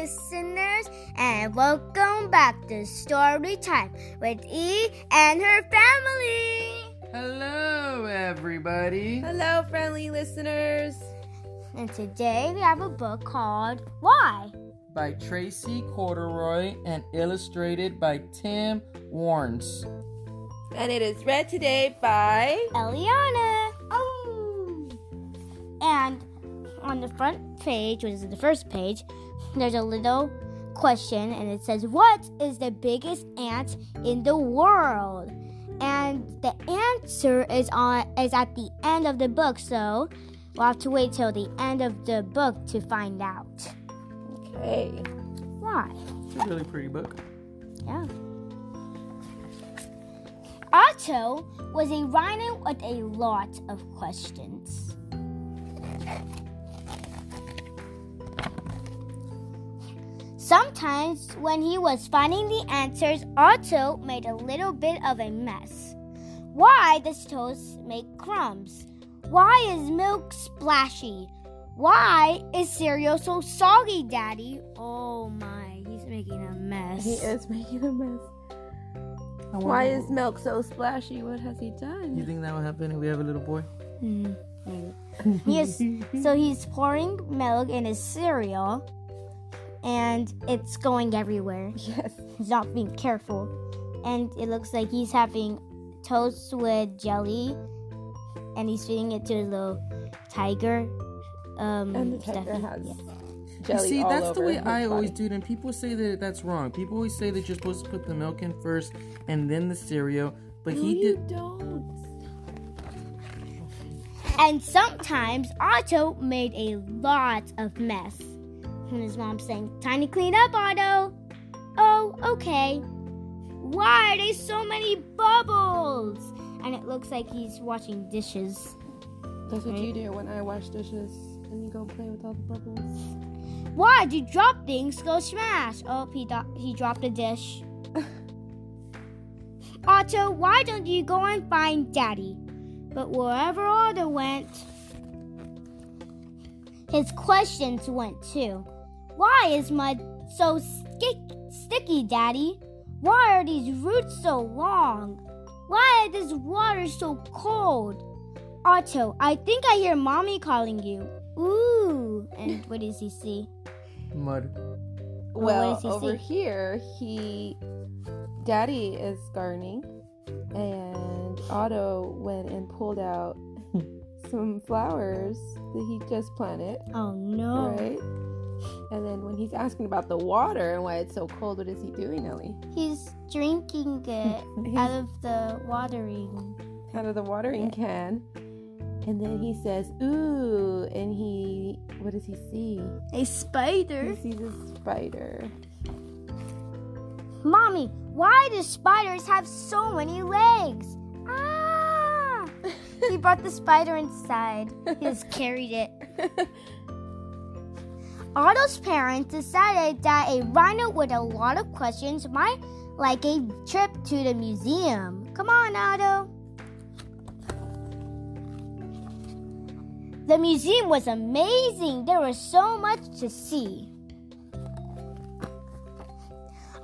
listeners, and welcome back to Story Time with E and her family. Hello, everybody. Hello, friendly listeners. And today we have a book called Why? By Tracey Corderoy and illustrated by Tim Warnes. And it is read today by Eliana. Oh. And on the front page, which is the first page, there's a little question and it says, What is the biggest ant in the world? And the answer is on is at the end of the book, so we'll have to wait till the end of the book to find out. Okay. Why? It's a really pretty book. Yeah. Otto was a rhino with a lot of questions. Sometimes, when he was finding the answers, Otto made a little bit of a mess. Why does toast make crumbs? Why is milk splashy? Why is cereal so soggy, Daddy? Oh my, he's making a mess. He is making a mess. I Why wonder- is milk so splashy? What has he done? You think that will happen if we have a little boy? Hmm, maybe. He is, so he's pouring milk in his cereal, and it's going everywhere. Yes. He's not being careful, and it looks like he's having toast with jelly, and he's feeding it to the little tiger. Um, And the tiger Steffi. has Yeah. You jelly see, all that's the way his I always do it, and people say that that's wrong. People always say that you're supposed to put the milk in first and then the cereal, but No, he you did. don't. And sometimes Otto made a lot of mess. And his mom saying, Time to clean up, Otto. Oh, okay. Why are there so many bubbles? And it looks like he's washing dishes. That's what Right. you do when I wash dishes and you go play with all the bubbles. Why'd you drop things? Go smash. Oh, he, do- he dropped a dish. Otto, why don't you go and find Daddy? But wherever Otto went, his questions went too. Why is mud so stick- sticky, Daddy? Why are these roots so long? Why is this water so cold? Otto, I think I hear Mommy calling you. Ooh. And what does he see? Mud. what Well, he over see? here, he, Daddy is gardening, and Otto went and pulled out some flowers that he just planted, Oh no. right? And then when he's asking about the water and why it's so cold, what is he doing, Ellie? He's drinking it out of the watering. Out of the watering can. And then he says, "Ooh!" And he, what does he see? A spider? He sees a spider. Mommy, why do spiders have so many legs? Ah! he brought the spider inside. He just carried it. Otto's parents decided that a rhino with a lot of questions might like a trip to the museum. Come on, Otto. The museum was amazing. There was so much to see.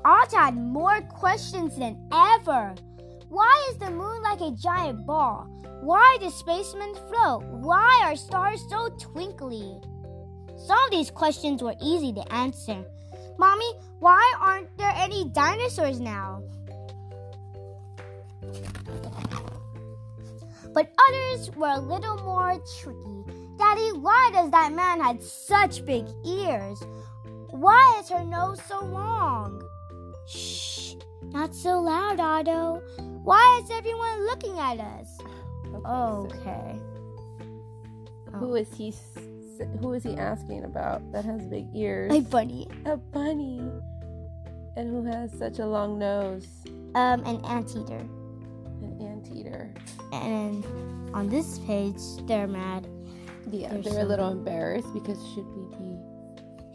Otto had more questions than ever. Why is the moon like a giant ball? Why do spacemen float? Why are stars so twinkly? Some of these questions were easy to answer. Mommy, why aren't there any dinosaurs now? But others were a little more tricky. Daddy, why does that man have such big ears? Why is her nose so long? Shh, not so loud, Otto. Why is everyone looking at us? Okay. Who is he? Who is he asking about that has big ears? A bunny. a bunny. And who has such a long nose? Um, an anteater. An anteater. And on this page, they're mad. Yeah, There's they're a little embarrassed because should we be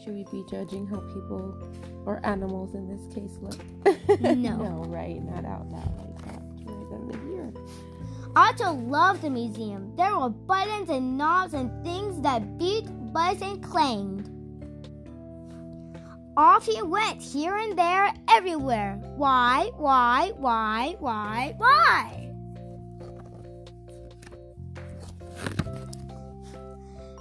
should we be judging how people or animals in this case look? No. no, right? Not out loud like that. Right them to hear. Otto loved the museum. There were buttons and knobs and things that beat, buzzed, and clanged. Off he went, here and there, everywhere. Why, why, why, why, why?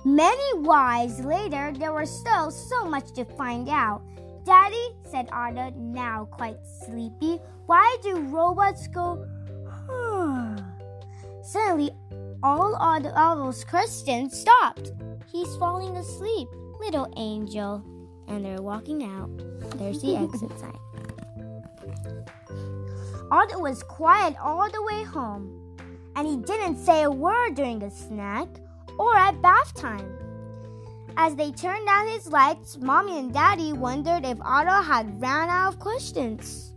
Many whys later, there was still so much to find out. Daddy, said Otto, now quite sleepy, why do robots go? Suddenly, all Otto's questions stopped. He's falling asleep, little angel. And they're walking out. There's the exit sign. Otto was quiet all the way home, and he didn't say a word during a snack or at bath time. As they turned out his lights, Mommy and Daddy wondered if Otto had ran out of questions.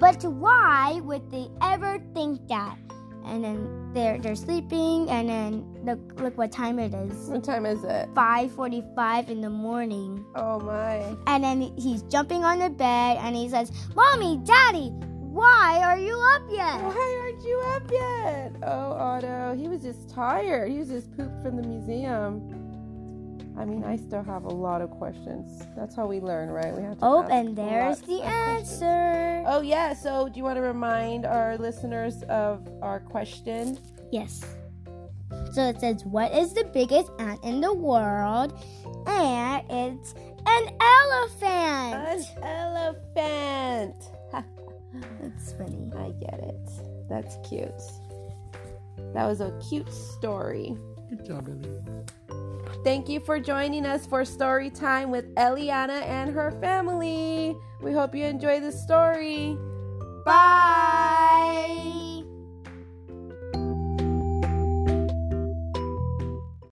But why would they ever think that? And then they're they're sleeping, and then look look what time it is. What time is it? 5:45 in the morning. Oh my. And then he's jumping on the bed, and he says, "Mommy, Daddy, why are you up yet?" Why aren't you up yet? Oh, Otto. He was just tired. He was just pooped from the museum. I mean, I still have a lot of questions. That's how we learn, right? We have to. Oh, and there's the of questions. answer. Oh yeah. So, do you want to remind our listeners of our question? Yes. So it says, What is the biggest ant in the world? And it's an elephant. An elephant. That's funny. I get it. That's cute. That was a cute story. Good job, Ellie. Thank you for joining us for story time with Eliana and her family. We hope you enjoy the story. Bye. Bye.